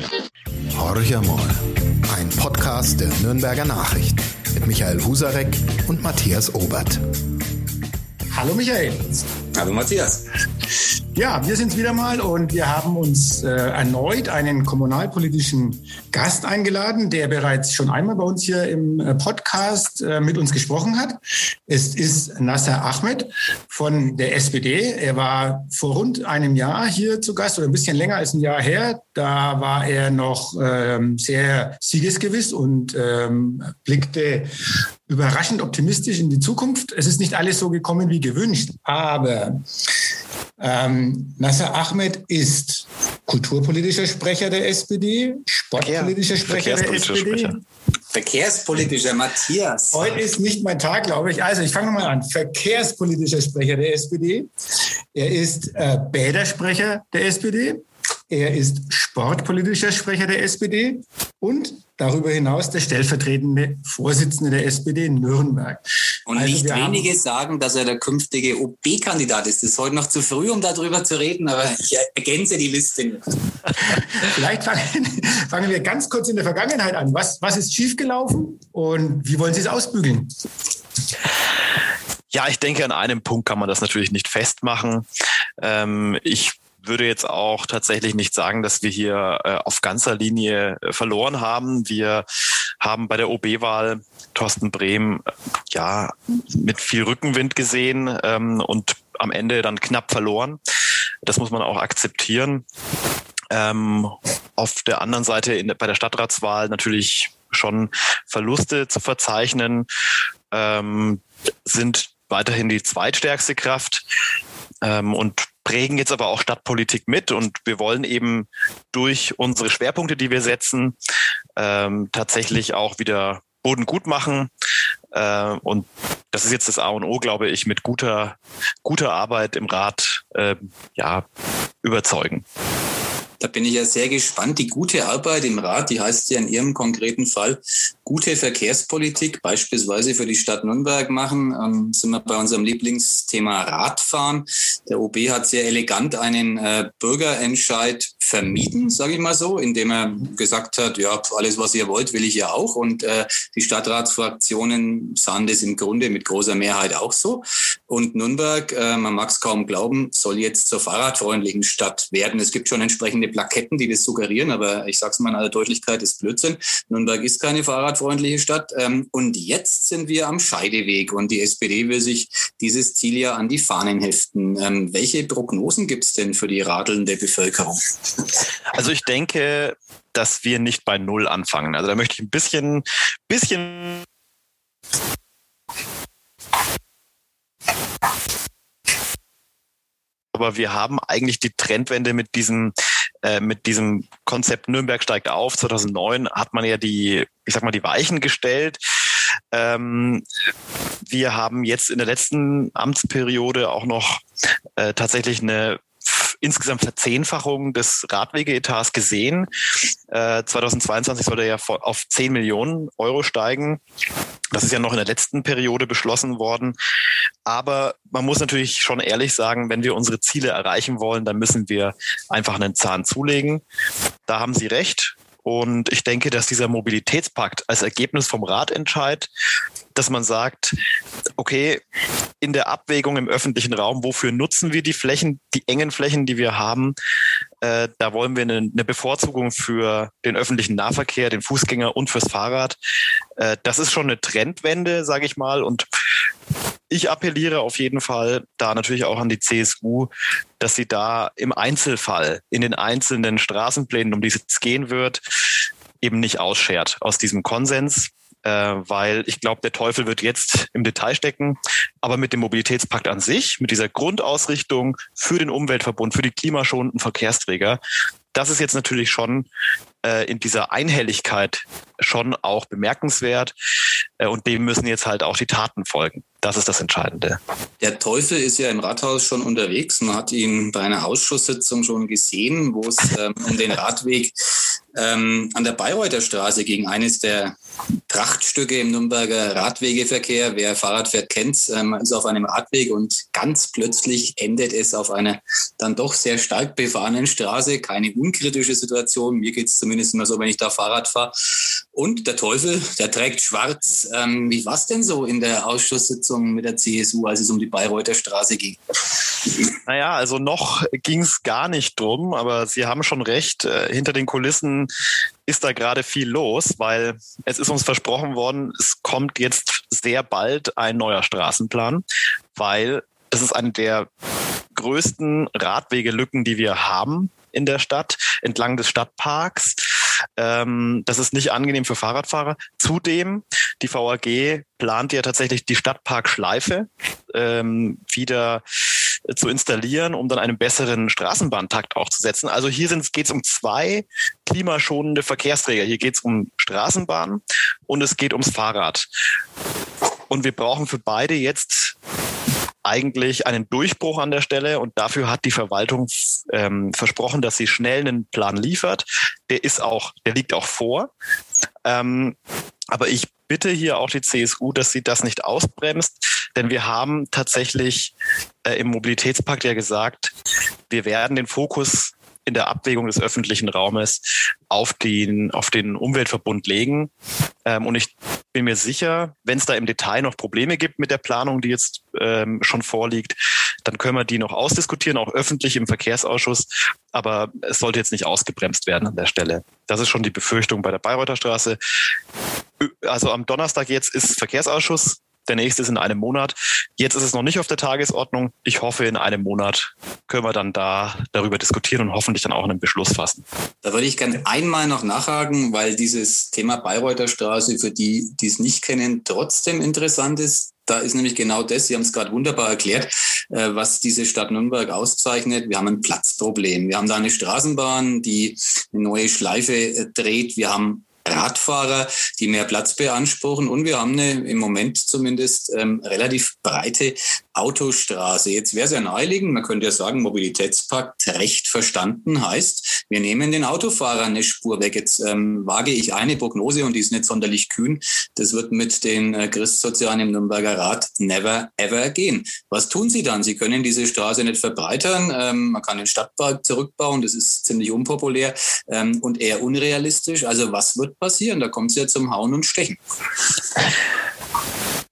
Nachrichten. Horch einmal. Ein Podcast der Nürnberger Nachrichten mit Michael Husarek und Matthias Obert. Hallo Michael. Hallo Matthias. Ja, wir sind wieder mal und wir haben uns äh, erneut einen kommunalpolitischen Gast eingeladen, der bereits schon einmal bei uns hier im äh, Podcast äh, mit uns gesprochen hat. Es ist Nasser Ahmed von der SPD. Er war vor rund einem Jahr hier zu Gast oder ein bisschen länger als ein Jahr her. Da war er noch ähm, sehr siegesgewiss und ähm, blickte überraschend optimistisch in die Zukunft. Es ist nicht alles so gekommen wie gewünscht, aber ähm, Nasser Ahmed ist kulturpolitischer Sprecher der SPD, sportpolitischer Sprecher der SPD. Sprecher. Verkehrspolitischer Matthias. Heute ist nicht mein Tag, glaube ich. Also ich fange nochmal an. Verkehrspolitischer Sprecher der SPD. Er ist äh, Bädersprecher der SPD. Er ist sportpolitischer Sprecher der SPD und darüber hinaus der stellvertretende Vorsitzende der SPD in Nürnberg. Und also nicht wenige sagen, dass er der künftige OB-Kandidat ist. Es ist heute noch zu früh, um darüber zu reden, aber ich ergänze die Liste. Vielleicht fangen, fangen, wir ganz kurz in der Vergangenheit an. Was, was ist schiefgelaufen und wie wollen Sie es ausbügeln? Ja, ich denke, an einem Punkt kann man das natürlich nicht festmachen. Ähm, ich würde jetzt auch tatsächlich nicht sagen, dass wir hier äh, auf ganzer Linie äh, verloren haben. Wir haben bei der OB-Wahl Thorsten Brehm äh, ja mit viel Rückenwind gesehen ähm, und am Ende dann knapp verloren. Das muss man auch akzeptieren. Ähm, auf der anderen Seite in, bei der Stadtratswahl natürlich schon Verluste zu verzeichnen, ähm, sind weiterhin die zweitstärkste Kraft. Ähm, und prägen jetzt aber auch Stadtpolitik mit und wir wollen eben durch unsere Schwerpunkte, die wir setzen, ähm, tatsächlich auch wieder Boden gut machen. Äh, und das ist jetzt das A und O, glaube ich, mit guter, guter Arbeit im Rat äh, ja, überzeugen. Da bin ich ja sehr gespannt. Die gute Arbeit im Rat, die heißt ja in Ihrem konkreten Fall gute Verkehrspolitik, beispielsweise für die Stadt Nürnberg machen. Ähm, sind wir bei unserem Lieblingsthema Radfahren. Der OB hat sehr elegant einen äh, Bürgerentscheid vermieden, sage ich mal so, indem er gesagt hat, ja, alles, was ihr wollt, will ich ja auch. Und äh, die Stadtratsfraktionen sahen das im Grunde mit großer Mehrheit auch so. Und Nürnberg, äh, man mag es kaum glauben, soll jetzt zur fahrradfreundlichen Stadt werden. Es gibt schon entsprechende Plaketten, die das suggerieren, aber ich sage es mal in aller Deutlichkeit, ist Blödsinn. Nürnberg ist keine fahrradfreundliche Stadt. Ähm, und jetzt sind wir am Scheideweg und die SPD will sich dieses Ziel ja an die Fahnen heften. Ähm, welche Prognosen gibt es denn für die radelnde Bevölkerung? Also ich denke, dass wir nicht bei Null anfangen. Also da möchte ich ein bisschen, bisschen aber wir haben eigentlich die Trendwende mit diesem äh, mit diesem Konzept Nürnberg steigt auf. 2009 hat man ja die ich sag mal die Weichen gestellt. Ähm, wir haben jetzt in der letzten Amtsperiode auch noch äh, tatsächlich eine insgesamt Verzehnfachung des Radwegeetats gesehen. Äh, 2022 soll er ja auf 10 Millionen Euro steigen. Das ist ja noch in der letzten Periode beschlossen worden. Aber man muss natürlich schon ehrlich sagen, wenn wir unsere Ziele erreichen wollen, dann müssen wir einfach einen Zahn zulegen. Da haben Sie recht. Und ich denke, dass dieser Mobilitätspakt als Ergebnis vom Ratentscheid, dass man sagt, okay, in der Abwägung im öffentlichen Raum, wofür nutzen wir die Flächen, die engen Flächen, die wir haben, äh, da wollen wir eine, eine, Bevorzugung für den öffentlichen Nahverkehr, den Fußgänger und fürs Fahrrad. Äh, das ist schon eine Trendwende, sage ich mal. Und ich appelliere auf jeden Fall da natürlich auch an die CSU, dass sie da im Einzelfall in den einzelnen Straßenplänen, um die es gehen wird, eben nicht ausschert aus diesem Konsens, äh, weil ich glaube, der Teufel wird jetzt im Detail stecken. Aber mit dem Mobilitätspakt an sich, mit dieser Grundausrichtung für den Umweltverbund, für die klimaschonenden Verkehrsträger, das ist jetzt natürlich schon äh, in dieser Einhelligkeit schon auch bemerkenswert. Äh, und dem müssen jetzt halt auch die Taten folgen. Das ist das Entscheidende. Der Teufel ist ja im Rathaus schon unterwegs. Man hat ihn bei einer Ausschusssitzung schon gesehen, wo es ähm, um den Radweg ähm, an der Bayreuther Straße gegen eines der Prachtstücke im Nürnberger Radwegeverkehr. Wer Fahrrad fährt, kennt ähm, ist auf einem Radweg und ganz plötzlich endet es auf einer dann doch sehr stark befahrenen Straße. Keine unkritische Situation. Mir geht es zumindest immer so, wenn ich da Fahrrad fahre. Und der Teufel, der trägt schwarz. Ähm, wie war es denn so in der Ausschusssitzung mit der CSU, als es um die Bayreuther Straße ging? Naja, also noch ging es gar nicht drum, aber Sie haben schon recht. Äh, hinter den Kulissen ist da gerade viel los, weil es ist uns versprochen worden, es kommt jetzt sehr bald ein neuer Straßenplan, weil es ist eine der größten Radwegelücken, die wir haben in der Stadt, entlang des Stadtparks. Ähm, das ist nicht angenehm für Fahrradfahrer. Zudem, die VAG plant ja tatsächlich die Stadtparkschleife ähm, wieder zu installieren, um dann einen besseren Straßenbahntakt auch zu setzen. Also hier geht es um zwei klimaschonende Verkehrsträger. Hier geht es um Straßenbahn und es geht ums Fahrrad. Und wir brauchen für beide jetzt eigentlich einen Durchbruch an der Stelle und dafür hat die Verwaltung ähm, versprochen, dass sie schnell einen Plan liefert. Der ist auch, der liegt auch vor. Ähm, aber ich bitte hier auch die CSU, dass sie das nicht ausbremst, denn wir haben tatsächlich äh, im Mobilitätspakt ja gesagt, wir werden den Fokus in der Abwägung des öffentlichen Raumes auf den, auf den Umweltverbund legen. Ähm, und ich bin mir sicher, wenn es da im Detail noch Probleme gibt mit der Planung, die jetzt ähm, schon vorliegt, dann können wir die noch ausdiskutieren, auch öffentlich im Verkehrsausschuss. Aber es sollte jetzt nicht ausgebremst werden an der Stelle. Das ist schon die Befürchtung bei der Bayreuther Straße. Also am Donnerstag jetzt ist Verkehrsausschuss. Der nächste ist in einem Monat. Jetzt ist es noch nicht auf der Tagesordnung. Ich hoffe, in einem Monat können wir dann da darüber diskutieren und hoffentlich dann auch einen Beschluss fassen. Da würde ich gerne einmal noch nachhaken, weil dieses Thema Bayreuther Straße für die, die es nicht kennen, trotzdem interessant ist. Da ist nämlich genau das, Sie haben es gerade wunderbar erklärt, äh, was diese Stadt Nürnberg auszeichnet. Wir haben ein Platzproblem. Wir haben da eine Straßenbahn, die eine neue Schleife äh, dreht. Wir haben Radfahrer, die mehr Platz beanspruchen. Und wir haben eine im Moment zumindest ähm, relativ breite Autostraße. Jetzt wäre es ja naheliegend, man könnte ja sagen, Mobilitätspakt recht verstanden heißt, wir nehmen den Autofahrern eine Spur weg. Jetzt ähm, wage ich eine Prognose und die ist nicht sonderlich kühn. Das wird mit den äh, Christsozialen im Nürnberger Rat never ever gehen. Was tun Sie dann? Sie können diese Straße nicht verbreitern. Ähm, man kann den Stadtpark zurückbauen. Das ist ziemlich unpopulär ähm, und eher unrealistisch. Also was wird passieren? Da kommt es ja zum Hauen und Stechen.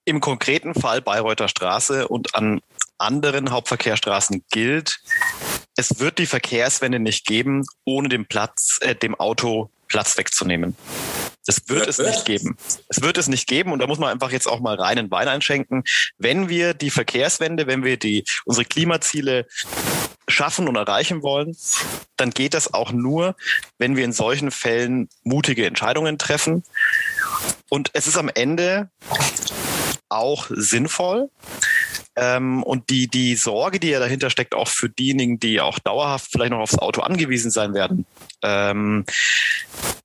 Im konkreten Fall Bayreuther Straße und an anderen Hauptverkehrsstraßen gilt, es wird die Verkehrswende nicht geben, ohne dem Platz, äh, dem Auto Platz wegzunehmen. Das wird es nicht geben. Es wird es nicht geben und da muss man einfach jetzt auch mal reinen Wein einschenken. Wenn wir die Verkehrswende, wenn wir die, unsere Klimaziele schaffen und erreichen wollen, dann geht das auch nur, wenn wir in solchen Fällen mutige Entscheidungen treffen. Und es ist am Ende auch sinnvoll. Ähm, und die, die Sorge, die ja dahinter steckt, auch für diejenigen, die auch dauerhaft vielleicht noch aufs Auto angewiesen sein werden, ähm,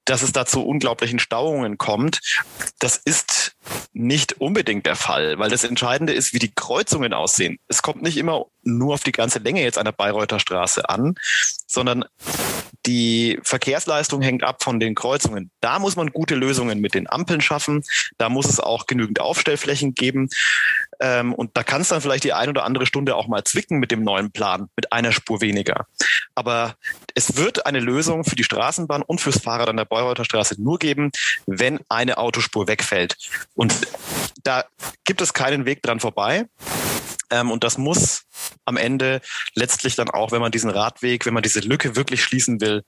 dass es da zu unglaublichen Stauungen kommt, das ist nicht unbedingt der Fall, weil das Entscheidende ist, wie die Kreuzungen aussehen. Es kommt nicht immer nur auf die ganze Länge jetzt einer Bayreuther Straße an, sondern die Verkehrsleistung hängt ab von den Kreuzungen. Da muss man gute Lösungen mit den Ampeln schaffen. Da muss es auch genügend Aufstellflächen geben. Ähm, und da kann es dann vielleicht die ein oder andere Stunde auch mal zwicken mit dem neuen Plan, mit einer Spur weniger. Aber es wird eine Lösung für die Straßenbahn und fürs Fahrrad an der Bayreuther Straße nur geben, wenn eine Autospur wegfällt. Und da gibt es keinen Weg dran vorbei. Ähm, und das muss am Ende letztlich dann auch, wenn man diesen Radweg, wenn man diese Lücke wirklich schließen will,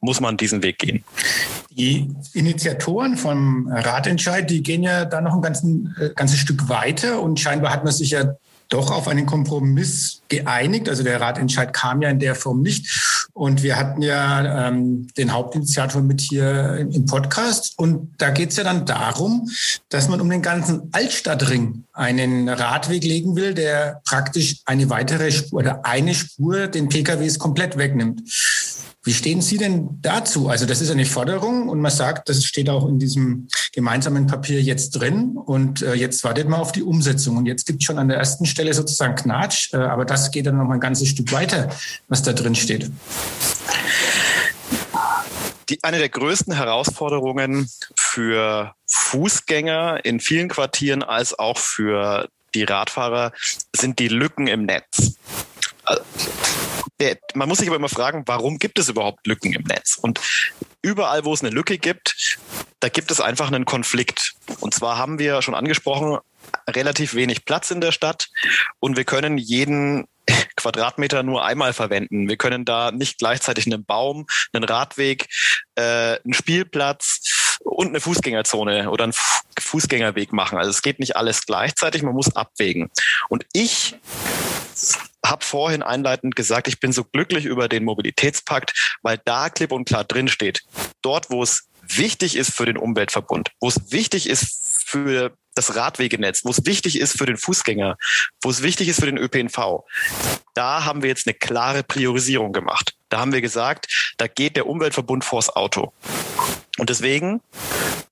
muss man diesen Weg gehen. Die Initiatoren vom Ratentscheid, die gehen ja da noch ein ganzen, äh, ganzes Stück weiter und scheinbar hat man sich ja doch auf einen Kompromiss geeinigt. Also der Ratentscheid kam ja in der Form nicht. Und wir hatten ja ähm, den Hauptinitiator mit hier im Podcast. Und da geht es ja dann darum, dass man um den ganzen Altstadtring einen Radweg legen will, der praktisch eine weitere Spur oder eine Spur den PKWs komplett wegnimmt. Wie stehen Sie denn dazu? Also das ist eine Forderung und man sagt, das steht auch in diesem gemeinsamen Papier jetzt drin und äh, jetzt wartet man auf die Umsetzung und jetzt gibt es schon an der ersten Stelle sozusagen Knatsch, äh, aber das geht dann noch mal ein ganzes Stück weiter, was da drin steht. die, eine der größten Herausforderungen für Fußgänger in vielen Quartieren als auch für die Radfahrer sind die Lücken im Netz. Man muss sich aber immer fragen, warum gibt es überhaupt Lücken im Netz? Und überall, wo es eine Lücke gibt, da gibt es einfach einen Konflikt. Und zwar haben wir schon angesprochen, relativ wenig Platz in der Stadt und wir können jeden Quadratmeter nur einmal verwenden. Wir können da nicht gleichzeitig einen Baum, einen Radweg, äh, einen Spielplatz und eine Fußgängerzone oder einen Fußgängerweg machen. Also es geht nicht alles gleichzeitig, man muss abwägen. Und ich habe vorhin einleitend gesagt, ich bin so glücklich über den Mobilitätspakt, weil da klipp und klar drin steht, dort, wo es wichtig ist für den Umweltverbund, wo es wichtig ist für das Radwegenetz, wo es wichtig ist für den Fußgänger, wo es wichtig ist für den ÖPNV, da haben wir jetzt eine klare Priorisierung gemacht. Da haben wir gesagt, da geht der Umweltverbund vors Auto. Und deswegen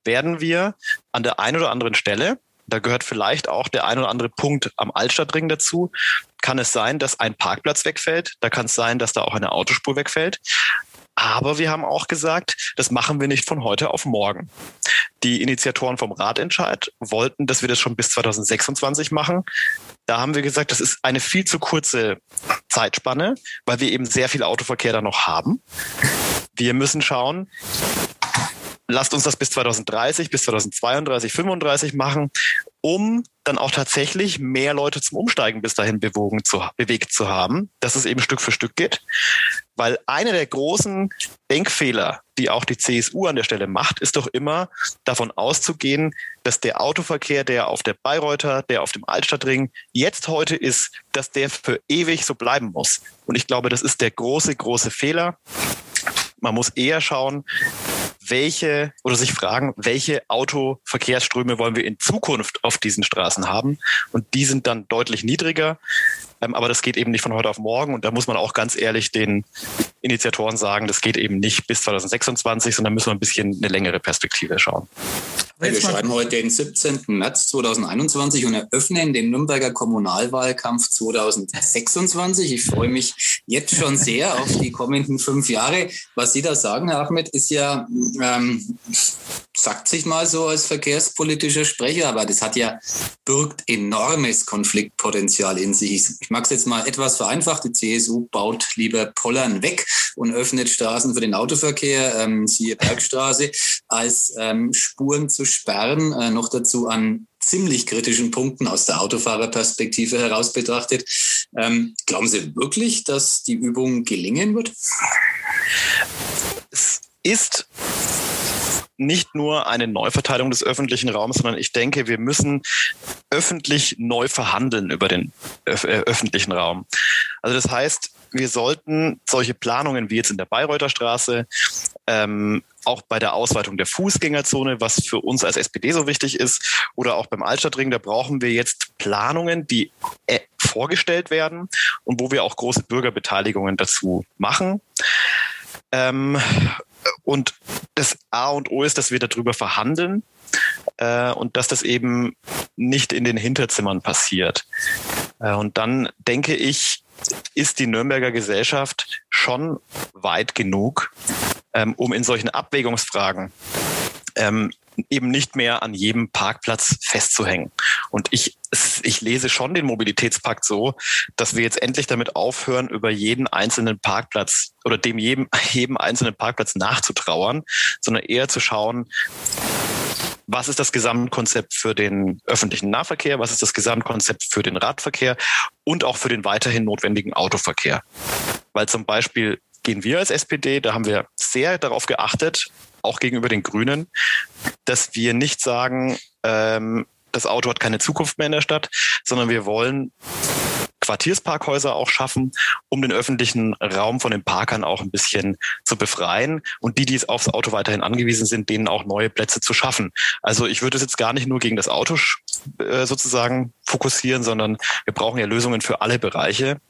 werden wir an der einen oder anderen Stelle, da gehört vielleicht auch der ein oder andere Punkt am Altstadtring dazu, kann es sein, dass ein Parkplatz wegfällt, da kann es sein, dass da auch eine Autospur wegfällt. Aber wir haben auch gesagt, das machen wir nicht von heute auf morgen. Die Initiatoren vom Ratentscheid wollten, dass wir das schon bis 2026 machen. Da haben wir gesagt, das ist eine viel zu kurze Zeitspanne, weil wir eben sehr viel Autoverkehr da noch haben. Wir müssen schauen, lasst uns das bis 2030, bis 2032, 35 machen, um dann auch tatsächlich mehr Leute zum Umsteigen bis dahin bewogen zu, bewegt zu haben, dass es eben Stück für Stück geht. Weil einer der großen Denkfehler, die auch die CSU an der Stelle macht, ist doch immer davon auszugehen, dass der Autoverkehr, der auf der Bayreuther, der auf dem Altstadtring jetzt heute ist, dass der für ewig so bleiben muss. Und ich glaube, das ist der große, große Fehler. Man muss eher schauen, welche oder sich fragen, welche Autoverkehrsströme wollen wir in Zukunft auf diesen Straßen haben. Und die sind dann deutlich niedriger. Ähm, aber das geht eben nicht von heute auf morgen. Und da muss man auch ganz ehrlich den Initiatoren sagen, das geht eben nicht bis 2026, sondern müssen wir ein bisschen eine längere Perspektive schauen. Wir schreiben heute den 17. März 2021 und eröffnen den Nürnberger Kommunalwahlkampf 2026. Ich freue mich jetzt schon sehr auf die kommenden fünf Jahre. Was Sie da sagen, Herr Ahmed, ist ja, ähm, sagt sich mal so als verkehrspolitischer Sprecher, aber das hat ja, birgt enormes Konfliktpotenzial in sich. Ich, mag es jetzt mal etwas vereinfacht. Die CSU baut lieber Pollern weg und öffnet Straßen für den Autoverkehr, ähm, siehe Bergstraße, als ähm, Spuren zu sperren, äh, noch dazu an ziemlich kritischen Punkten aus der Autofahrerperspektive heraus betrachtet. Ähm, glauben Sie wirklich, dass die Übung gelingen wird? Es ist nicht nur eine Neuverteilung des öffentlichen Raums, sondern ich denke, wir müssen öffentlich neu verhandeln über den öf äh, öffentlichen Raum. Also das heißt, wir sollten solche Planungen wie jetzt in der Bayreuther Straße, ähm, auch bei der Ausweitung der Fußgängerzone, was für uns als SPD so wichtig ist, oder auch beim Altstadtring, da brauchen wir jetzt Planungen, die äh, vorgestellt werden und wo wir auch große Bürgerbeteiligungen dazu machen. Ähm, und das A und O ist, dass wir darüber verhandeln äh, und dass das eben nicht in den Hinterzimmern passiert. Äh, und dann denke ich, ist die Nürnberger Gesellschaft schon weit genug, ähm, um in solchen Abwägungsfragen ähm, eben nicht mehr an jedem Parkplatz festzuhängen. Und ich, ich lese schon den Mobilitätspakt so, dass wir jetzt endlich damit aufhören, über jeden einzelnen Parkplatz oder dem jedem, jedem einzelnen Parkplatz nachzutrauern, sondern eher zu schauen, was ist das Gesamtkonzept für den öffentlichen Nahverkehr, was ist das Gesamtkonzept für den Radverkehr und auch für den weiterhin notwendigen Autoverkehr. Weil zum Beispiel gehen wir als SPD, da haben wir sehr darauf geachtet, auch gegenüber den Grünen, dass wir nicht sagen, ähm, das Auto hat keine Zukunft mehr in der Stadt, sondern wir wollen Quartiersparkhäuser auch schaffen, um den öffentlichen Raum von den Parkern auch ein bisschen zu befreien und die, die aufs Auto weiterhin angewiesen sind, denen auch neue Plätze zu schaffen. Also ich würde es jetzt gar nicht nur gegen das Auto äh, sozusagen fokussieren, sondern wir brauchen ja Lösungen für alle Bereiche,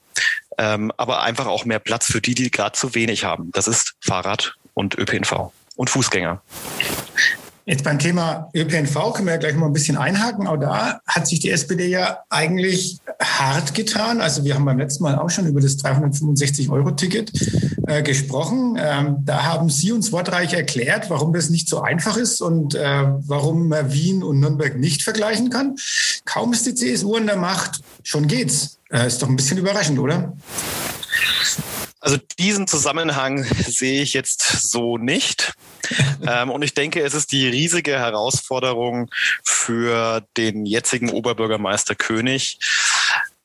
ähm, aber einfach auch mehr Platz für die, die gerade zu wenig haben. Das ist Fahrrad und ÖPNV und Fußgänger. Jetzt beim Thema ÖPNV können wir ja gleich mal ein bisschen einhaken. Auch da hat sich die SPD ja eigentlich hart getan. Also wir haben beim letzten Mal auch schon über das 365-Euro-Ticket äh, gesprochen. Ähm, da haben Sie uns wortreich erklärt, warum das nicht so einfach ist und äh, warum man Wien und Nürnberg nicht vergleichen kann. Kaum ist die CSU an der Macht, schon geht's. Äh, ist doch ein bisschen überraschend, oder? Also diesen Zusammenhang sehe ich jetzt so nicht. ähm, und ich denke, es ist die riesige Herausforderung für den jetzigen Oberbürgermeister König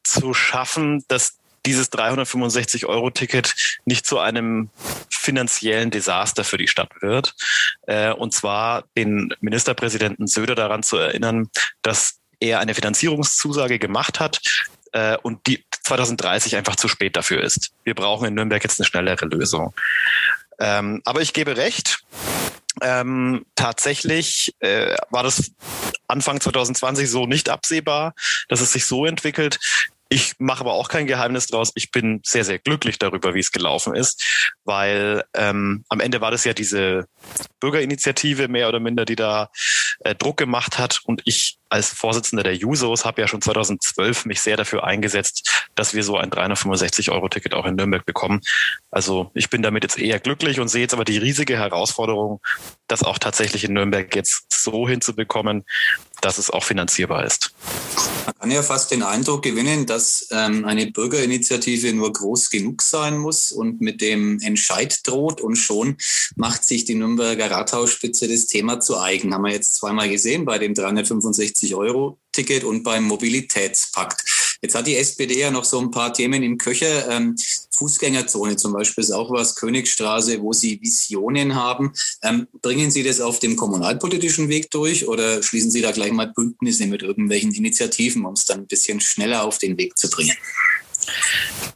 zu schaffen, dass dieses 365-Euro-Ticket nicht zu einem finanziellen Desaster für die Stadt wird. Äh, und zwar den Ministerpräsidenten Söder daran zu erinnern, dass er eine Finanzierungszusage gemacht hat, äh, und die 2030 einfach zu spät dafür ist. Wir brauchen in Nürnberg jetzt eine schnellere Lösung. Ähm, aber ich gebe recht. Ähm, tatsächlich äh, war das Anfang 2020 so nicht absehbar, dass es sich so entwickelt. Ich mache aber auch kein Geheimnis draus. Ich bin sehr, sehr glücklich darüber, wie es gelaufen ist, weil ähm, am Ende war das ja diese Bürgerinitiative mehr oder minder, die da äh, Druck gemacht hat. Und ich als Vorsitzender der Jusos habe ja schon 2012 mich sehr dafür eingesetzt, dass wir so ein 365-Euro-Ticket auch in Nürnberg bekommen. Also ich bin damit jetzt eher glücklich und sehe jetzt aber die riesige Herausforderung, das auch tatsächlich in Nürnberg jetzt so hinzubekommen, dass es auch finanzierbar ist. Man kann ja fast den Eindruck gewinnen, dass ähm, eine Bürgerinitiative nur groß genug sein muss und mit dem Entscheid droht und schon macht sich die Nürnberger Rathausspitze das Thema zu eigen. Haben wir jetzt zweimal gesehen bei dem 365 Euro Ticket und beim Mobilitätspakt. Jetzt hat die SPD ja noch so ein paar Themen im Köcher. Ähm, Fußgängerzone zum Beispiel ist auch was, Königstraße, wo Sie Visionen haben. Ähm, bringen Sie das auf dem kommunalpolitischen Weg durch oder schließen Sie da gleich mal Bündnisse mit irgendwelchen Initiativen, um es dann ein bisschen schneller auf den Weg zu bringen?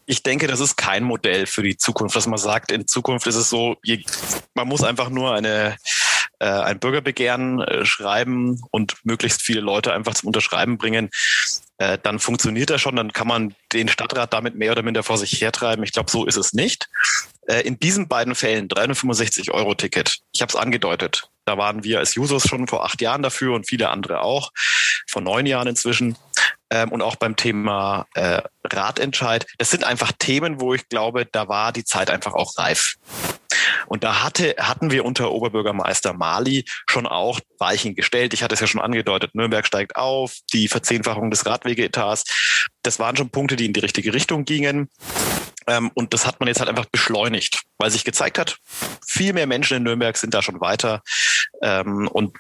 Ich denke, das ist kein Modell für die Zukunft, dass man sagt, in Zukunft ist es so, man muss einfach nur eine äh, ein Bürgerbegehren äh, schreiben und möglichst viele Leute einfach zum Unterschreiben bringen. Äh, dann funktioniert das schon, dann kann man den Stadtrat damit mehr oder minder vor sich hertreiben. Ich glaube, so ist es nicht. Äh, in diesen beiden Fällen, 365 Euro Ticket, ich habe es angedeutet, da waren wir als Users schon vor acht Jahren dafür und viele andere auch, vor neun Jahren inzwischen. Ähm, und auch beim Thema äh, Ratentscheid. Das sind einfach Themen, wo ich glaube, da war die Zeit einfach auch reif. Und da hatte, hatten wir unter Oberbürgermeister Mali schon auch Weichen gestellt. Ich hatte es ja schon angedeutet, Nürnberg steigt auf, die Verzehnfachung des Radwegeetats. Das waren schon Punkte, die in die richtige Richtung gingen. Ähm, und das hat man jetzt halt einfach beschleunigt, weil sich gezeigt hat, viel mehr Menschen in Nürnberg sind da schon weiter. Ähm, und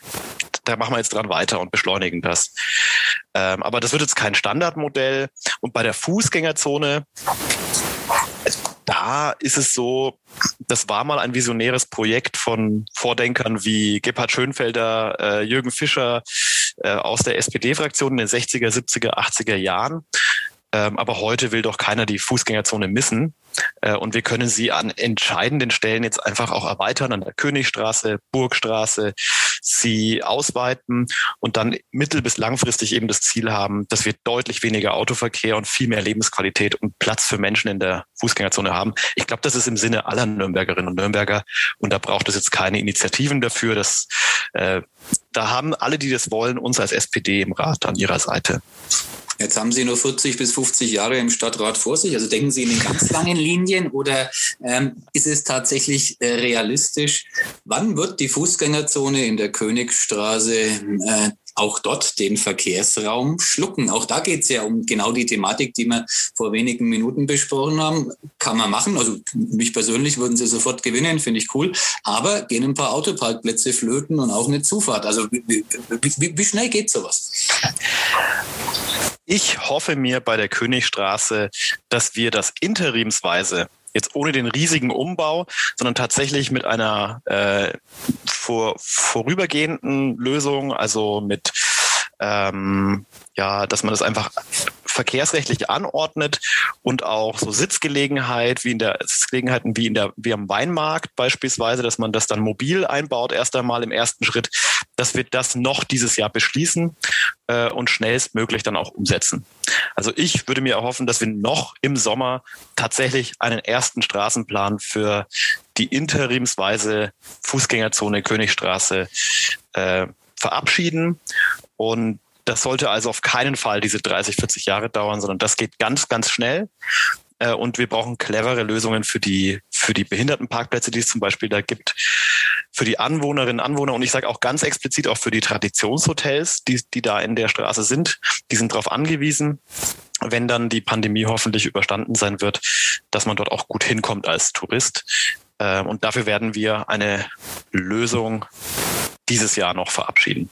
da machen wir jetzt dran weiter und beschleunigen das. Ähm, aber das wird jetzt kein Standardmodell. Und bei der Fußgängerzone, da ist es so, das war mal ein visionäres Projekt von Vordenkern wie Gebhard Schönfelder, äh, Jürgen Fischer äh, aus der SPD-Fraktion in den 60er, 70er, 80er Jahren. Ähm, aber heute will doch keiner die Fußgängerzone missen. Äh, und wir können sie an entscheidenden Stellen jetzt einfach auch erweitern, an der Königstraße, Burgstraße, sie ausweiten und dann mittel- bis langfristig eben das Ziel haben, dass wir deutlich weniger Autoverkehr und viel mehr Lebensqualität und Platz für Menschen in der Fußgängerzone haben. Ich glaube, das ist im Sinne aller Nürnbergerinnen und Nürnberger und da braucht es jetzt keine Initiativen dafür. Dass, äh, da haben alle, die das wollen, uns als SPD im Rat an ihrer Seite. Jetzt haben Sie nur 40 bis 50 Jahre im Stadtrat vor sich. Also denken Sie in den ganz langen Linien oder ähm, ist es tatsächlich äh, realistisch? Wann wird die Fußgängerzone in der Königstraße äh, auch dort den Verkehrsraum schlucken. Auch da geht es ja um genau die Thematik, die wir vor wenigen Minuten besprochen haben. Kann man machen. Also mich persönlich würden sie sofort gewinnen, finde ich cool. Aber gehen ein paar Autoparkplätze flöten und auch eine Zufahrt. Also wie, wie, wie schnell geht sowas? Ich hoffe mir bei der Königstraße, dass wir das interimsweise jetzt ohne den riesigen Umbau, sondern tatsächlich mit einer äh, vor, vorübergehenden Lösung, also mit ähm, ja, dass man das einfach verkehrsrechtlich anordnet und auch so Sitzgelegenheit wie in der Sitzgelegenheiten wie in der wie am Weinmarkt beispielsweise, dass man das dann mobil einbaut erst einmal im ersten Schritt, dass wir das noch dieses Jahr beschließen äh, und schnellstmöglich dann auch umsetzen. Also ich würde mir erhoffen, dass wir noch im Sommer tatsächlich einen ersten Straßenplan für die interimsweise Fußgängerzone Königstraße äh, verabschieden. Und das sollte also auf keinen Fall diese 30, 40 Jahre dauern, sondern das geht ganz, ganz schnell. Äh, und wir brauchen clevere Lösungen für die, für die Behindertenparkplätze, die es zum Beispiel da gibt, für die Anwohnerinnen und Anwohner und ich sage auch ganz explizit auch für die Traditionshotels, die, die da in der Straße sind. Die sind darauf angewiesen, wenn dann die Pandemie hoffentlich überstanden sein wird, dass man dort auch gut hinkommt als Tourist. Äh, und dafür werden wir eine Lösung dieses Jahr noch verabschieden.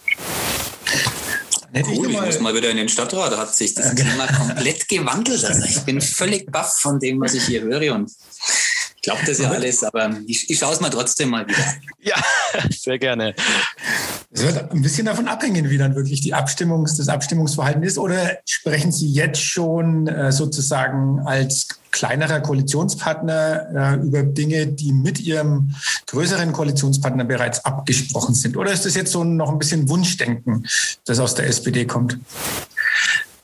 Cool, ich, ich muss mal wieder in den Stadtrat. Da hat sich das Thema komplett gewandelt. Also ich bin völlig baff von dem, was ich hier höre und ich glaube das ja alles, aber ich, ich schaue es mal trotzdem mal wieder. Ja, sehr gerne. Es wird ein bisschen davon abhängen, wie dann wirklich die Abstimmungs-, das Abstimmungsverhalten ist. Oder sprechen Sie jetzt schon äh, sozusagen als kleinerer Koalitionspartner äh, über Dinge, die mit Ihrem größeren Koalitionspartner bereits abgesprochen sind? Oder ist das jetzt so noch ein bisschen Wunschdenken, das aus der SPD kommt?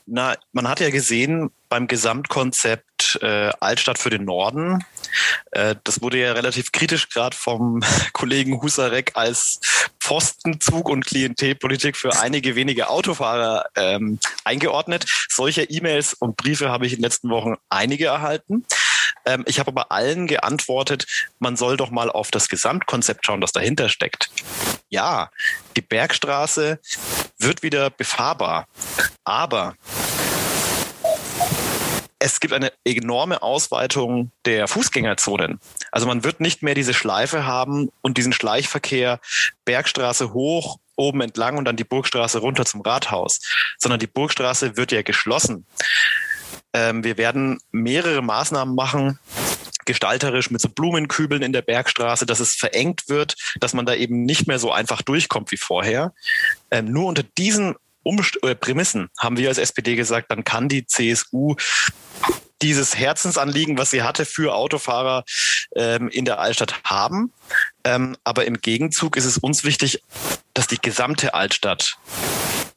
Na, man hat ja gesehen beim Gesamtkonzept äh, Altstadt für den Norden, äh, das wurde ja relativ kritisch gerade vom Kollegen Husarek als Pfostenzug und Klientelpolitik für einige wenige Autofahrer ähm, eingeordnet. Solche E-Mails und Briefe habe ich in den letzten Wochen einige erhalten. Ähm, ich habe aber allen geantwortet, man soll doch mal auf das Gesamtkonzept schauen, das dahinter steckt. Ja, die Bergstraße wird wieder befahrbar, aber es gibt eine enorme Ausweitung der Fußgängerzonen. Also man wird nicht mehr diese Schleife haben und diesen Schleichverkehr Bergstraße hoch, oben entlang und dann die Burgstraße runter zum Rathaus, sondern die Burgstraße wird ja geschlossen. Ähm, wir werden mehrere Maßnahmen machen, gestalterisch mit so Blumenkübeln in der Bergstraße, dass es verengt wird, dass man da eben nicht mehr so einfach durchkommt wie vorher. Ähm, nur unter diesen Umst äh, Prämissen haben wir als SPD gesagt, dann kann die CSU dieses Herzensanliegen, was sie hatte für Autofahrer ähm, in der Altstadt haben. Ähm, aber im Gegenzug ist es uns wichtig, dass die gesamte Altstadt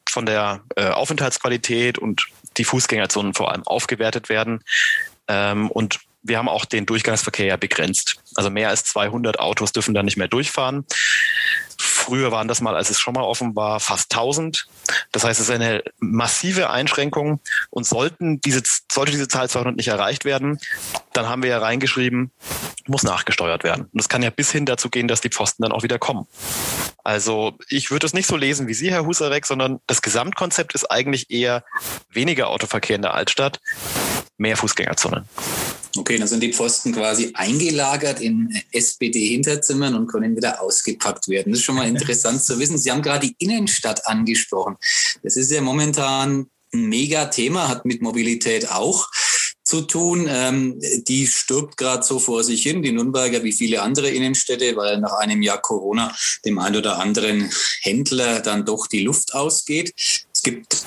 von der äh, Aufenthaltsqualität und die Fußgängerzonen vor allem aufgewertet werden. Ähm, und wir haben auch den Durchgangsverkehr ja begrenzt. Also mehr als 200 Autos dürfen da nicht mehr durchfahren. Früher waren das mal, als es schon mal offen war, fast 1000. Das heißt, es ist eine massive Einschränkung. Und sollten diese, sollte diese Zahl 200 nicht erreicht werden, dann haben wir ja reingeschrieben, muss nachgesteuert werden. Und es kann ja bis hin dazu gehen, dass die Pfosten dann auch wieder kommen. Also ich würde es nicht so lesen wie Sie, Herr Husarek, sondern das Gesamtkonzept ist eigentlich eher weniger Autoverkehr in der Altstadt, mehr Fußgängerzonen. Okay, dann sind die Pfosten quasi eingelagert in SPD-Hinterzimmern und können wieder ausgepackt werden. Das ist schon mal interessant zu wissen. Sie haben gerade die Innenstadt angesprochen. Das ist ja momentan ein Mega-Thema, hat mit Mobilität auch zu tun. Ähm, die stirbt gerade so vor sich hin, die Nürnberger wie viele andere Innenstädte, weil nach einem Jahr Corona dem ein oder anderen Händler dann doch die Luft ausgeht. Es gibt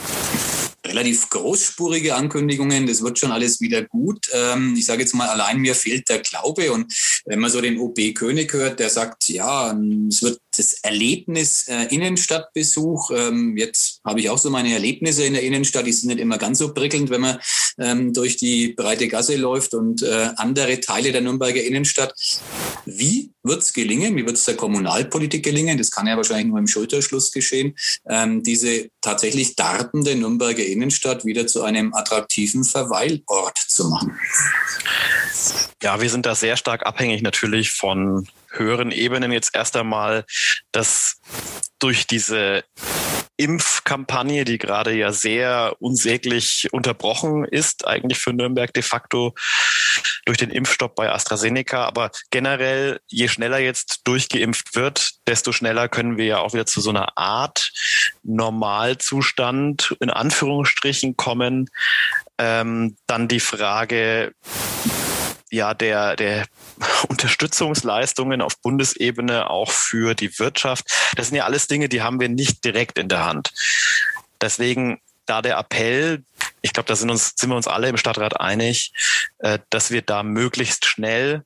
relativ großspurige Ankündigungen, das wird schon alles wieder gut. Ähm, ich sage jetzt mal, allein mir fehlt der Glaube. Und wenn man so den OB König hört, der sagt, ja, es wird das Erlebnis äh, Innenstadtbesuch. Ähm, jetzt habe ich auch so meine Erlebnisse in der Innenstadt. Die sind nicht immer ganz so prickelnd, wenn man ähm, durch die breite Gasse läuft und äh, andere Teile der Nürnberger Innenstadt. Wie wird es gelingen? Wie wird es der Kommunalpolitik gelingen? Das kann ja wahrscheinlich nur im Schulterschluss geschehen, ähm, diese tatsächlich dartende Nürnberger Innenstadt wieder zu einem attraktiven Verweilort zu machen. Ja, wir sind da sehr stark abhängig natürlich von höheren Ebenen jetzt erst einmal, dass durch diese Impfkampagne, die gerade ja sehr unsäglich unterbrochen ist, eigentlich für Nürnberg de facto durch den Impfstopp bei AstraZeneca. Aber generell, je schneller jetzt durchgeimpft wird, desto schneller können wir ja auch wieder zu so einer Art Normalzustand in Anführungsstrichen kommen. Ähm, dann die Frage, ja, der, der Unterstützungsleistungen auf Bundesebene auch für die Wirtschaft. Das sind ja alles Dinge, die haben wir nicht direkt in der Hand. Deswegen da der Appell, ich glaube, da sind, uns, sind wir uns alle im Stadtrat einig, äh, dass wir da möglichst schnell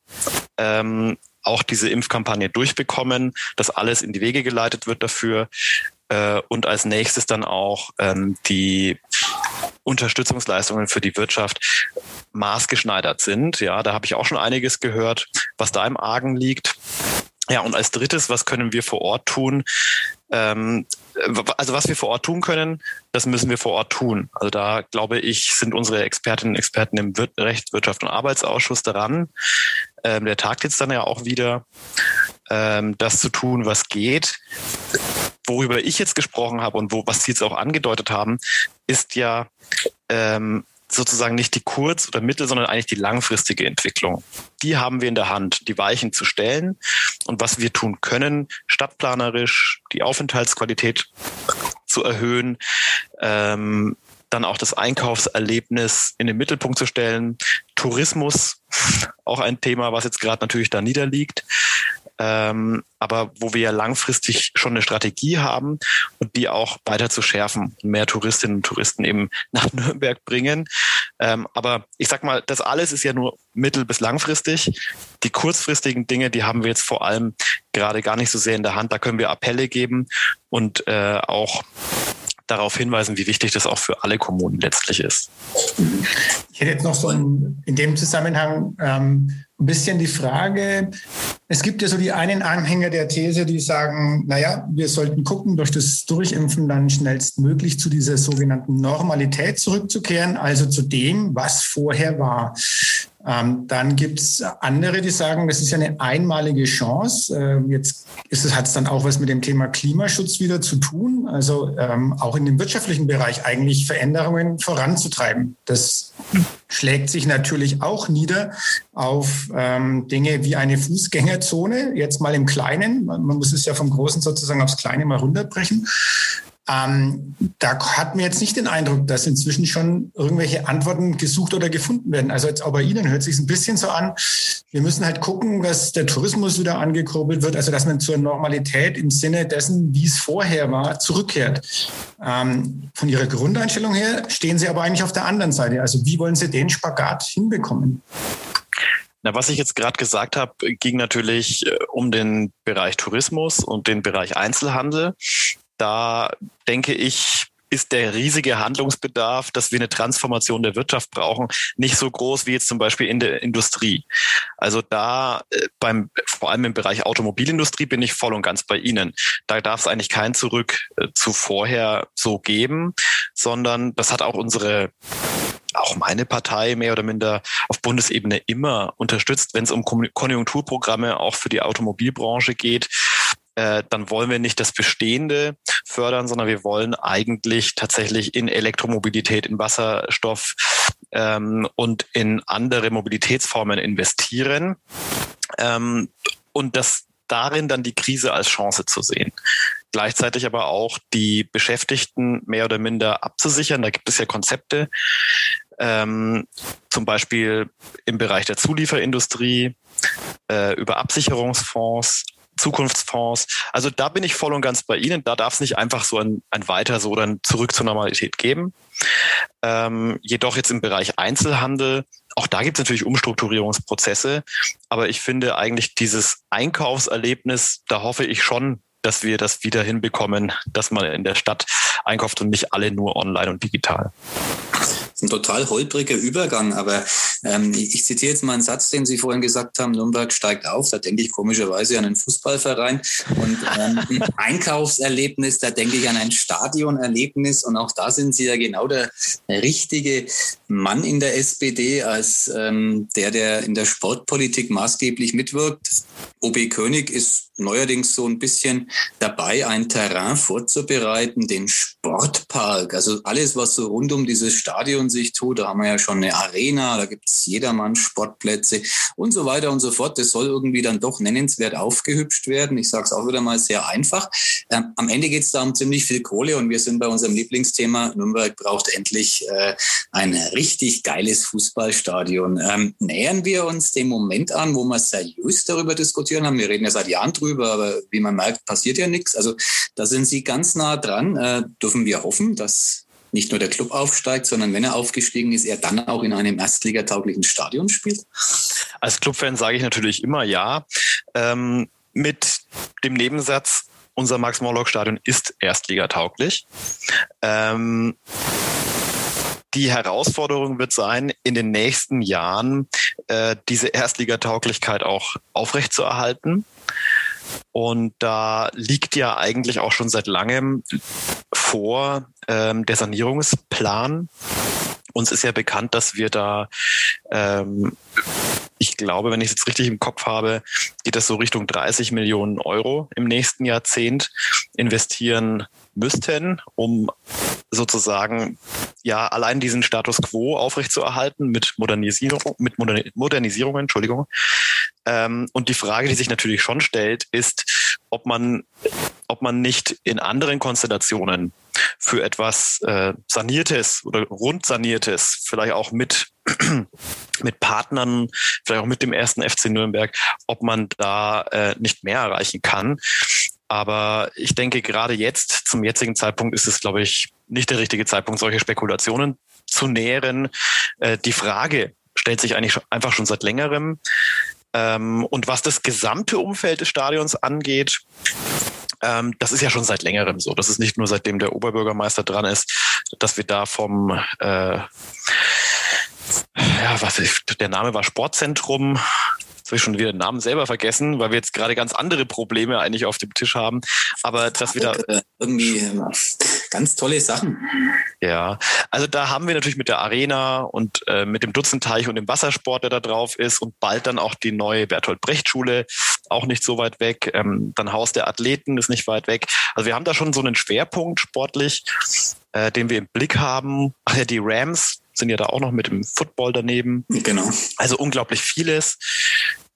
ähm, auch diese Impfkampagne durchbekommen, dass alles in die Wege geleitet wird dafür äh, und als nächstes dann auch ähm, die Unterstützungsleistungen für die Wirtschaft maßgeschneidert sind. Ja, da habe ich auch schon einiges gehört, was da im Argen liegt. Ja, und als drittes, was können wir vor Ort tun? Ähm, also was wir vor Ort tun können, das müssen wir vor Ort tun. Also da glaube ich, sind unsere Expertinnen und Experten im Wir Recht, Wirtschaft und Arbeitsausschuss daran. Ähm, der tagt jetzt dann ja auch wieder, ähm, das zu tun, was geht. Worüber ich jetzt gesprochen habe und wo, was Sie jetzt auch angedeutet haben, ist ja ähm, sozusagen nicht die kurz- oder mittel-, sondern eigentlich die langfristige Entwicklung. Die haben wir in der Hand, die Weichen zu stellen und was wir tun können, stadtplanerisch die Aufenthaltsqualität zu erhöhen, ähm, dann auch das Einkaufserlebnis in den Mittelpunkt zu stellen. Tourismus, auch ein Thema, was jetzt gerade natürlich da niederliegt ähm, aber wo wir ja langfristig schon eine Strategie haben und die auch weiter zu schärfen, mehr Touristinnen und Touristen eben nach Nürnberg bringen. Ähm, aber ich sag mal, das alles ist ja nur mittel- bis langfristig. Die kurzfristigen Dinge, die haben wir jetzt vor allem gerade gar nicht so sehr in der Hand. Da können wir Appelle geben und äh, auch darauf hinweisen, wie wichtig das auch für alle Kommunen letztlich ist. Ich hätte jetzt noch so ein, in dem Zusammenhang ähm, ein bisschen die Frage, es gibt ja so die einen Anhänger der These, die sagen, naja, wir sollten gucken, durch das Durchimpfen dann schnellstmöglich zu dieser sogenannten Normalität zurückzukehren, also zu dem, was vorher war. Ähm, dann gibt es andere, die sagen, das ist ja eine einmalige Chance. Ähm, jetzt ist es, hat es dann auch was mit dem Thema Klimaschutz wieder zu tun, also ähm, auch in dem wirtschaftlichen Bereich eigentlich Veränderungen voranzutreiben. Das schlägt sich natürlich auch nieder auf ähm, Dinge wie eine Fußgängerzone, jetzt mal im Kleinen. Man muss es ja vom Großen sozusagen aufs Kleine mal runterbrechen. Ähm, da hat mir jetzt nicht den Eindruck, dass inzwischen schon irgendwelche Antworten gesucht oder gefunden werden. Also jetzt auch bei Ihnen hört sich ein bisschen so an. Wir müssen halt gucken, dass der Tourismus wieder angekurbelt wird, also dass man zur Normalität im Sinne dessen, wie es vorher war, zurückkehrt. Ähm, von Ihrer Grundeinstellung her stehen Sie aber eigentlich auf der anderen Seite. Also wie wollen Sie den Spagat hinbekommen? Na, was ich jetzt gerade gesagt habe, ging natürlich äh, um den Bereich Tourismus und den Bereich Einzelhandel da denke ich, ist der riesige Handlungsbedarf, dass wir eine Transformation der Wirtschaft brauchen, nicht so groß wie jetzt zum Beispiel in der Industrie. Also da äh, beim, vor allem im Bereich Automobilindustrie bin ich voll und ganz bei Ihnen. Da darf es eigentlich kein Zurück äh, zu vorher so geben, sondern das hat auch unsere auch meine Partei mehr oder minder auf Bundesebene immer unterstützt, wenn es um Konjunkturprogramme auch für die Automobilbranche geht äh, dann wollen wir nicht das Bestehende fördern, sondern wir wollen eigentlich tatsächlich in Elektromobilität, in Wasserstoff ähm, und in andere Mobilitätsformen investieren. Ähm, und das darin dann die Krise als Chance zu sehen. Gleichzeitig aber auch die Beschäftigten mehr oder minder abzusichern. Da gibt es ja Konzepte, ähm, zum Beispiel im Bereich der Zulieferindustrie, äh, über Absicherungsfonds, Zukunftsfonds. Also da bin ich voll und ganz bei Ihnen. Da darf es nicht einfach so ein, ein weiter so dann zurück zur Normalität geben. Ähm, jedoch jetzt im Bereich Einzelhandel, auch da gibt es natürlich Umstrukturierungsprozesse. Aber ich finde eigentlich dieses Einkaufserlebnis, da hoffe ich schon, dass wir das wieder hinbekommen, dass man in der Stadt einkauft und nicht alle nur online und digital. Das ist ein total holpriger Übergang, aber ähm, ich zitiere jetzt mal einen Satz, den Sie vorhin gesagt haben, Nürnberg steigt auf, da denke ich komischerweise an einen Fußballverein. Und ähm, ein Einkaufserlebnis, da denke ich an ein Stadionerlebnis. Und auch da sind Sie ja genau der richtige Mann in der SPD als ähm, der, der in der Sportpolitik maßgeblich mitwirkt. OB König ist neuerdings so ein bisschen dabei, ein Terrain vorzubereiten, den Sportpark. Also alles, was so rund um dieses Stadion sich tut. Da haben wir ja schon eine Arena, da gibt es jedermann Sportplätze und so weiter und so fort. Das soll irgendwie dann doch nennenswert aufgehübscht werden. Ich sage es auch wieder mal sehr einfach. Ähm, am Ende geht es da um ziemlich viel Kohle und wir sind bei unserem Lieblingsthema. Nürnberg braucht endlich äh, ein richtig geiles Fußballstadion. Ähm, nähern wir uns dem Moment an, wo wir seriös darüber diskutieren haben. Wir reden ja seit Jahren drüber drüber, aber wie man merkt, passiert ja nichts. Also da sind Sie ganz nah dran. Äh, dürfen wir hoffen, dass nicht nur der Club aufsteigt, sondern wenn er aufgestiegen ist, er dann auch in einem erstligatauglichen Stadion spielt? Als Clubfan sage ich natürlich immer ja. Ähm, mit dem Nebensatz, unser Max-Morlock-Stadion ist erstligatauglich. Ähm, die Herausforderung wird sein, in den nächsten Jahren äh, diese Erstligatauglichkeit auch aufrechtzuerhalten. Und da liegt ja eigentlich auch schon seit langem vor ähm, der Sanierungsplan. Uns ist ja bekannt, dass wir da ähm, ich glaube, wenn ich es jetzt richtig im Kopf habe, geht das so Richtung 30 Millionen Euro im nächsten Jahrzehnt investieren müssten, um sozusagen ja allein diesen Status quo aufrechtzuerhalten mit Modernisierung, mit Modernisierung, Entschuldigung. Ähm, und die Frage, die sich natürlich schon stellt, ist, ob man, ob man nicht in anderen Konstellationen für etwas äh, Saniertes oder rund Saniertes, vielleicht auch mit, mit Partnern, vielleicht auch mit dem ersten FC Nürnberg, ob man da äh, nicht mehr erreichen kann. Aber ich denke, gerade jetzt, zum jetzigen Zeitpunkt, ist es, glaube ich, nicht der richtige Zeitpunkt, solche Spekulationen zu nähren. Äh, die Frage stellt sich eigentlich einfach schon seit längerem. Ähm, und was das gesamte Umfeld des Stadions angeht, ähm, das ist ja schon seit längerem so. Das ist nicht nur seitdem der Oberbürgermeister dran ist, dass wir da vom äh, ja, was ist, der Name war Sportzentrum, Jetzt habe ich schon wieder den Namen selber vergessen, weil wir jetzt gerade ganz andere Probleme eigentlich auf dem Tisch haben. Aber dass wir da irgendwie ganz tolle Sachen. Ja, also da haben wir natürlich mit der Arena und äh, mit dem Dutzendteich und dem Wassersport, der da drauf ist und bald dann auch die neue Bertolt Brecht Schule, auch nicht so weit weg. Ähm, dann Haus der Athleten ist nicht weit weg. Also wir haben da schon so einen Schwerpunkt sportlich, äh, den wir im Blick haben. Ach ja, die Rams sind ja da auch noch mit dem Football daneben. Genau. Also unglaublich vieles.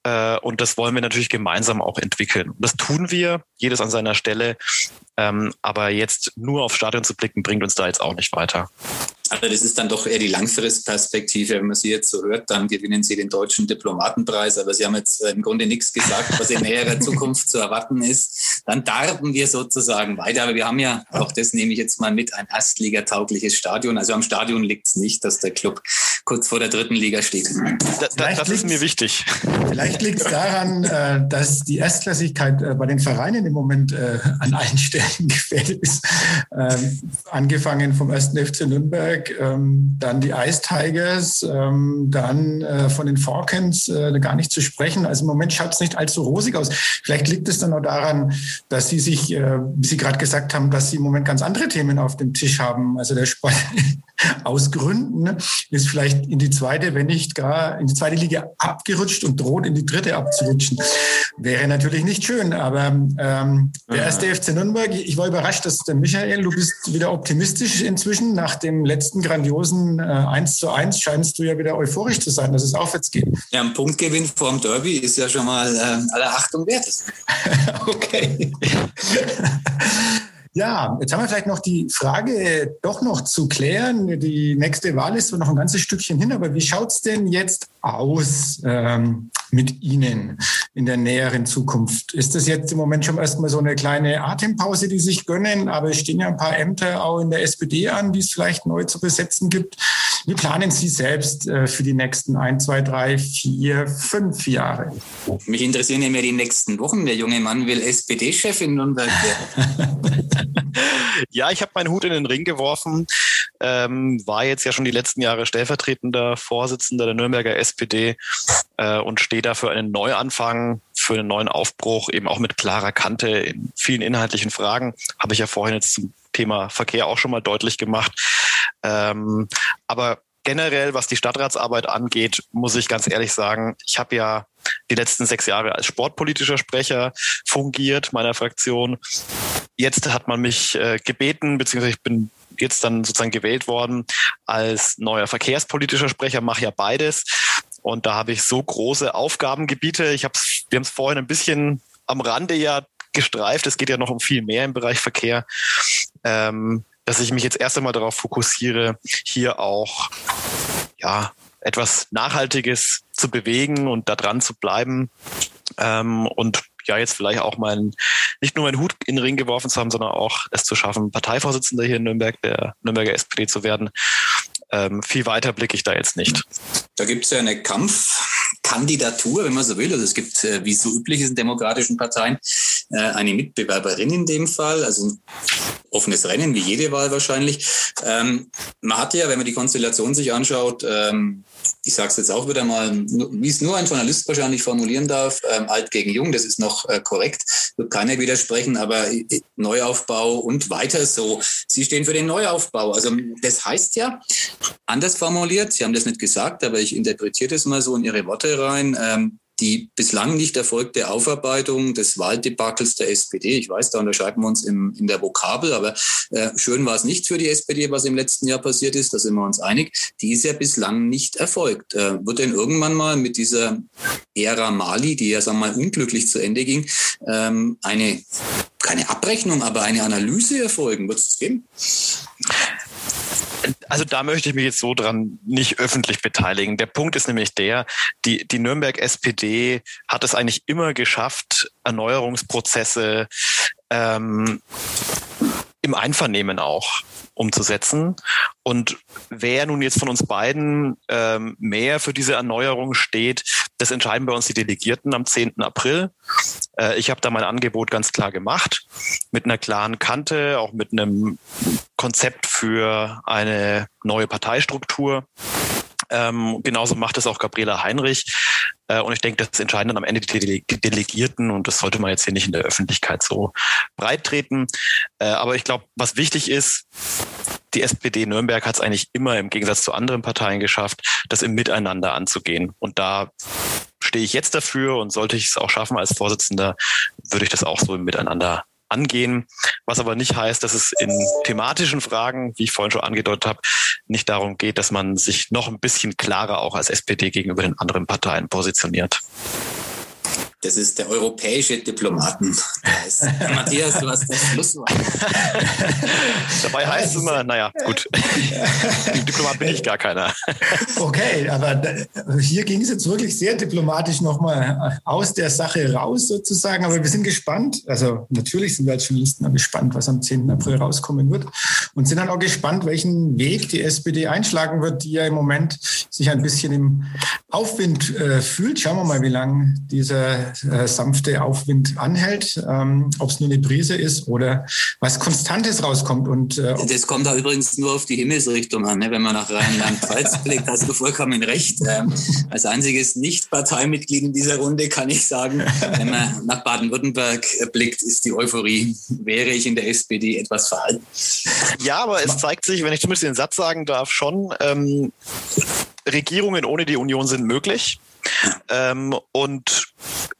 Äh, und das wollen wir natürlich gemeinsam auch entwickeln. Das tun wir, jedes an seiner Stelle. Ähm, aber jetzt nur auf Stadion zu blicken, bringt uns da jetzt auch nicht weiter. Also das ist dann doch eher die Langfristperspektive. Wenn man Sie jetzt so hört, dann gewinnen Sie den deutschen Diplomatenpreis. Aber Sie haben jetzt äh, im Grunde nichts gesagt, was in näherer Zukunft zu erwarten ist. Dann darben wir sozusagen weiter. Aber wir haben ja, auch das nehme ich jetzt mal mit, ein erstligataugliches Stadion. Also am Stadion liegt es nicht, dass der Club kurz vor der dritten Liga steht. Da, das ist mir wichtig. Vielleicht liegt es daran, äh, dass die Erstklassigkeit äh, bei den Vereinen im Moment an allen Stellen gefährdet ist. Ähm, angefangen vom 1. FC Nürnberg ähm, dann die Ice Tigers, ähm, dann äh, von den Falcons äh, gar nicht zu sprechen. Also im Moment schaut es nicht allzu rosig aus. Vielleicht liegt es dann auch daran, dass Sie sich, äh, wie Sie gerade gesagt haben, dass Sie im Moment ganz andere Themen auf dem Tisch haben. Also der Sport aus Gründen ist vielleicht in die zweite, wenn nicht gar in die zweite Liga abgerutscht und droht in die dritte abzurutschen. Wäre natürlich nicht schön, aber ähm, der erste FC Nürnberg, ich war überrascht, dass der Michael, du bist wieder optimistisch inzwischen. Nach dem letzten grandiosen äh, 1 zu 1 scheinst du ja wieder euphorisch zu sein, dass es aufwärts geht. Ja, ein Punktgewinn vor dem Derby ist ja schon mal äh, aller Achtung wert. okay. Ja, jetzt haben wir vielleicht noch die Frage doch noch zu klären. Die nächste Wahl ist noch ein ganzes Stückchen hin, aber wie schaut es denn jetzt aus ähm, mit Ihnen in der näheren Zukunft? Ist das jetzt im Moment schon erstmal so eine kleine Atempause, die sich gönnen? Aber es stehen ja ein paar Ämter auch in der SPD an, die es vielleicht neu zu besetzen gibt. Wie planen Sie selbst äh, für die nächsten ein, zwei, drei, vier, fünf Jahre? Mich interessieren ja mehr die nächsten Wochen. Der junge Mann will SPD-Chef in Nürnberg werden. ja, ich habe meinen Hut in den Ring geworfen, ähm, war jetzt ja schon die letzten Jahre stellvertretender Vorsitzender der Nürnberger SPD äh, und stehe da für einen Neuanfang, für einen neuen Aufbruch, eben auch mit klarer Kante in vielen inhaltlichen Fragen. Habe ich ja vorhin jetzt zum Thema Verkehr auch schon mal deutlich gemacht. Ähm, aber generell, was die Stadtratsarbeit angeht, muss ich ganz ehrlich sagen, ich habe ja die letzten sechs Jahre als sportpolitischer Sprecher fungiert meiner Fraktion. Jetzt hat man mich äh, gebeten, beziehungsweise ich bin jetzt dann sozusagen gewählt worden als neuer verkehrspolitischer Sprecher, mache ja beides. Und da habe ich so große Aufgabengebiete. Ich habe wir haben es vorhin ein bisschen am Rande ja gestreift. Es geht ja noch um viel mehr im Bereich Verkehr. Ähm, dass ich mich jetzt erst einmal darauf fokussiere, hier auch ja etwas Nachhaltiges zu bewegen und da dran zu bleiben. Ähm, und ja, jetzt vielleicht auch meinen, nicht nur meinen Hut in den Ring geworfen zu haben, sondern auch es zu schaffen, Parteivorsitzender hier in Nürnberg, der Nürnberger SPD zu werden. Ähm, viel weiter blicke ich da jetzt nicht. Da gibt es ja eine Kampfkandidatur, wenn man so will. Also es gibt, äh, wie es so üblich ist in demokratischen Parteien, eine Mitbewerberin in dem Fall, also ein offenes Rennen, wie jede Wahl wahrscheinlich. Ähm, man hat ja, wenn man die Konstellation sich anschaut, ähm, ich sage es jetzt auch wieder mal, wie es nur ein Journalist wahrscheinlich formulieren darf, ähm, alt gegen jung, das ist noch äh, korrekt. wird keiner widersprechen, aber Neuaufbau und weiter so. Sie stehen für den Neuaufbau. Also das heißt ja, anders formuliert, Sie haben das nicht gesagt, aber ich interpretiere das mal so in Ihre Worte rein, ähm, die bislang nicht erfolgte Aufarbeitung des Wahldebakels der SPD, ich weiß, da unterscheiden wir uns im, in der Vokabel, aber äh, schön war es nicht für die SPD, was im letzten Jahr passiert ist, da sind wir uns einig, die ist ja bislang nicht erfolgt. Äh, wird denn irgendwann mal mit dieser Ära Mali, die ja sagen wir mal unglücklich zu Ende ging, ähm, eine, keine Abrechnung, aber eine Analyse erfolgen? Wird es geben? Also da möchte ich mich jetzt so dran nicht öffentlich beteiligen. Der Punkt ist nämlich der, die, die Nürnberg SPD hat es eigentlich immer geschafft, Erneuerungsprozesse ähm, im Einvernehmen auch umzusetzen. Und wer nun jetzt von uns beiden ähm, mehr für diese Erneuerung steht, das entscheiden bei uns die Delegierten am 10. April. Äh, ich habe da mein Angebot ganz klar gemacht, mit einer klaren Kante, auch mit einem Konzept für eine neue Parteistruktur. Ähm, genauso macht es auch Gabriela Heinrich. Äh, und ich denke, das entscheiden dann am Ende die, Delegierten und das sollte man jetzt hier nicht in der Öffentlichkeit so breit treten. Äh, aber ich glaube, was wichtig ist, die SPD Nürnberg hat es eigentlich immer im Gegensatz zu anderen Parteien geschafft, das im Miteinander anzugehen. Und da stehe ich jetzt dafür und sollte ich es auch schaffen als Vorsitzender, würde ich das auch so im Miteinander angehen, was aber nicht heißt, dass es in thematischen Fragen, wie ich vorhin schon angedeutet habe, nicht darum geht, dass man sich noch ein bisschen klarer auch als SPD gegenüber den anderen Parteien positioniert. Das ist der europäische Diplomaten. Matthias, du hast das Schlusswort. Dabei heißt es immer, naja, gut. Diplomat bin ich gar keiner. Okay, aber hier ging es jetzt wirklich sehr diplomatisch nochmal aus der Sache raus sozusagen. Aber wir sind gespannt. Also natürlich sind wir als Journalisten gespannt, was am 10. April rauskommen wird. Und sind dann auch gespannt, welchen Weg die SPD einschlagen wird, die ja im Moment sich ein bisschen im Aufwind äh, fühlt. Schauen wir mal, wie lange dieser äh, sanfte Aufwind anhält, ähm, ob es nur eine Brise ist oder was Konstantes rauskommt. Und, äh, das kommt da übrigens nur auf die Himmelsrichtung an, ne? wenn man nach Rheinland-Pfalz blickt, hast du vollkommen recht. Ähm, als einziges Nicht-Parteimitglied in dieser Runde kann ich sagen, wenn man nach Baden-Württemberg blickt, ist die Euphorie, wäre ich in der SPD etwas verhalten. Ja, aber es zeigt sich, wenn ich zumindest den Satz sagen darf, schon, ähm, Regierungen ohne die Union sind möglich. Ähm, und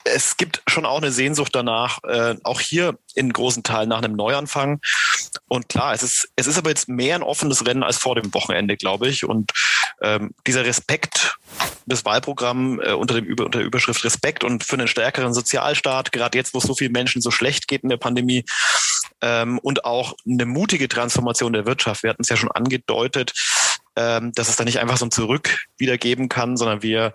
es gibt schon auch eine Sehnsucht danach, äh, auch hier in großen Teilen nach einem Neuanfang. Und klar, es ist, es ist aber jetzt mehr ein offenes Rennen als vor dem Wochenende, glaube ich. Und ähm, dieser Respekt des Wahlprogramms äh, unter, dem, unter der Überschrift Respekt und für einen stärkeren Sozialstaat, gerade jetzt, wo es so vielen Menschen so schlecht geht in der Pandemie, ähm, und auch eine mutige Transformation der Wirtschaft. Wir hatten es ja schon angedeutet, ähm, dass es da nicht einfach so ein Zurück wiedergeben kann, sondern wir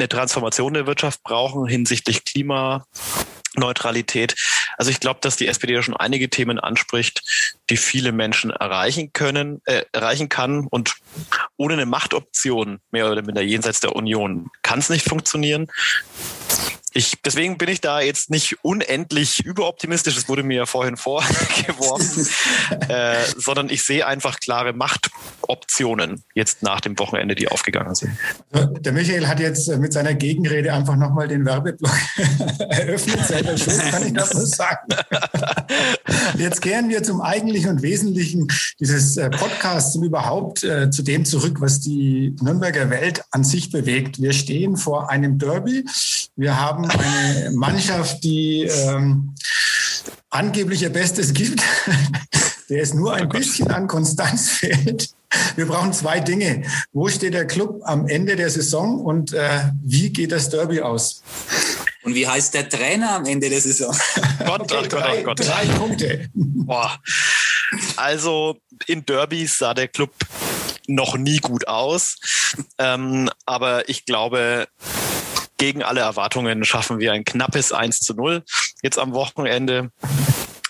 eine Transformation der Wirtschaft brauchen hinsichtlich Klimaneutralität. Also ich glaube, dass die SPD ja schon einige Themen anspricht, die viele Menschen erreichen können, äh, erreichen kann. Und ohne eine Machtoption, mehr oder minder jenseits der Union, kann es nicht funktionieren ich, deswegen bin ich da jetzt nicht unendlich überoptimistisch, das wurde mir ja vorhin vorgeworfen, äh, sondern ich sehe einfach klare Machtoptionen jetzt nach dem Wochenende, die aufgegangen sind. Der Michael hat jetzt mit seiner Gegenrede einfach nochmal den Werbeblock eröffnet, selber schuld, kann ich das nur sagen. Jetzt kehren wir zum Eigentlichen und Wesentlichen dieses äh, Podcasts und überhaupt äh, zu dem zurück, was die Nürnberger Welt an sich bewegt. Wir stehen vor einem Derby. Wir haben haben eine Mannschaft, die ähm, angeblich ihr Bestes gibt, der es nur ein oh bisschen an Konstanz fehlt. Wir brauchen zwei Dinge. Wo steht der Club am Ende der Saison und äh, wie geht das Derby aus? Und wie heißt der Trainer am Ende der Saison? Gott, okay, Gott, drei, Gott. drei Punkte. Boah. Also in Derbys sah der Club noch nie gut aus. Ähm, aber ich glaube, gegen alle Erwartungen schaffen wir ein knappes 1 zu 0 jetzt am Wochenende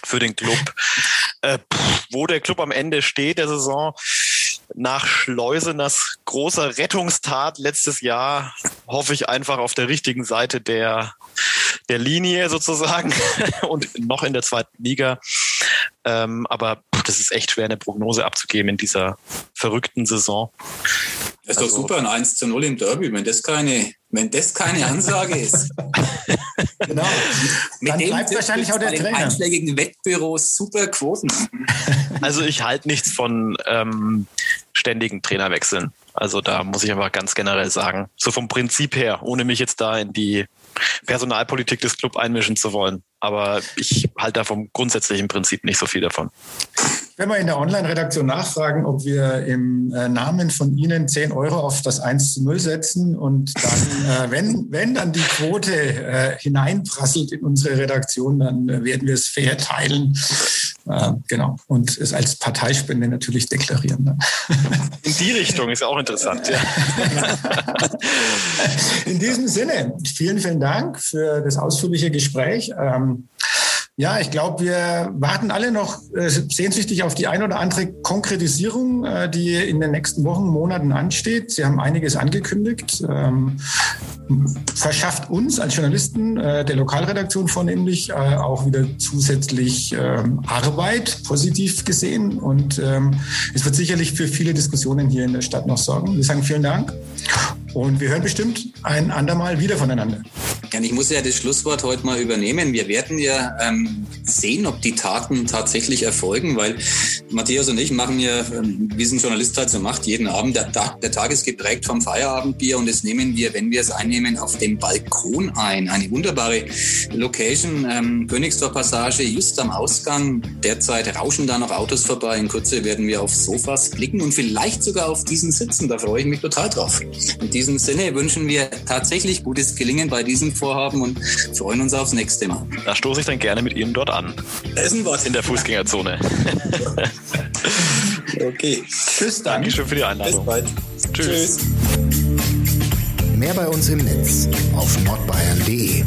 für den Club. Äh, wo der Club am Ende steht der Saison, nach Schleuseners großer Rettungstat letztes Jahr hoffe ich einfach auf der richtigen Seite der, der Linie sozusagen und noch in der zweiten Liga. Ähm, aber das ist echt schwer, eine Prognose abzugeben in dieser verrückten Saison. Das ist also, doch super, ein 1 zu 0 im Derby, wenn das keine, wenn das keine Ansage ist. genau. Mit Dann dem bleibt wahrscheinlich auch der Trainer. einschlägigen Wettbüros super Quoten. Also ich halte nichts von ähm, ständigen Trainerwechseln. Also da muss ich einfach ganz generell sagen, so vom Prinzip her, ohne mich jetzt da in die Personalpolitik des Clubs einmischen zu wollen. Aber ich halte da vom grundsätzlichen Prinzip nicht so viel davon. Wenn wir in der Online-Redaktion nachfragen, ob wir im äh, Namen von Ihnen 10 Euro auf das 1 zu 0 setzen und dann, äh, wenn, wenn dann die Quote äh, hineinprasselt in unsere Redaktion, dann äh, werden wir es fair teilen. Äh, genau. Und es als Parteispende natürlich deklarieren. Dann. In die Richtung ist auch interessant. Ja. In diesem Sinne, vielen, vielen Dank für das ausführliche Gespräch. Ähm, ja, ich glaube, wir warten alle noch äh, sehnsüchtig auf die ein oder andere Konkretisierung, äh, die in den nächsten Wochen, Monaten ansteht. Sie haben einiges angekündigt. Ähm, verschafft uns als Journalisten äh, der Lokalredaktion vornehmlich äh, auch wieder zusätzlich ähm, Arbeit, positiv gesehen. Und ähm, es wird sicherlich für viele Diskussionen hier in der Stadt noch sorgen. Wir sagen vielen Dank und wir hören bestimmt ein andermal wieder voneinander. Ja, ich muss ja das Schlusswort heute mal übernehmen. Wir werden ja ähm, sehen, ob die Taten tatsächlich erfolgen, weil Matthias und ich machen ja, ähm, wie es ein Journalist halt so macht, jeden Abend. Der Tag, der Tag ist geprägt vom Feierabendbier und das nehmen wir, wenn wir es einnehmen, auf dem Balkon ein. Eine wunderbare Location, ähm, Königstor Passage, just am Ausgang. Derzeit rauschen da noch Autos vorbei. In Kürze werden wir auf Sofas blicken und vielleicht sogar auf diesen sitzen. Da freue ich mich total drauf. In diesem Sinne wünschen wir tatsächlich gutes Gelingen bei diesem Vorhaben und freuen uns aufs nächste Mal. Da stoße ich dann gerne mit Ihnen dort an. Essen was. In der Fußgängerzone. okay. Tschüss, dann. Dankeschön für die Einladung. Bis bald. Tschüss. Tschüss. Mehr bei uns im Netz auf nordbayern.de.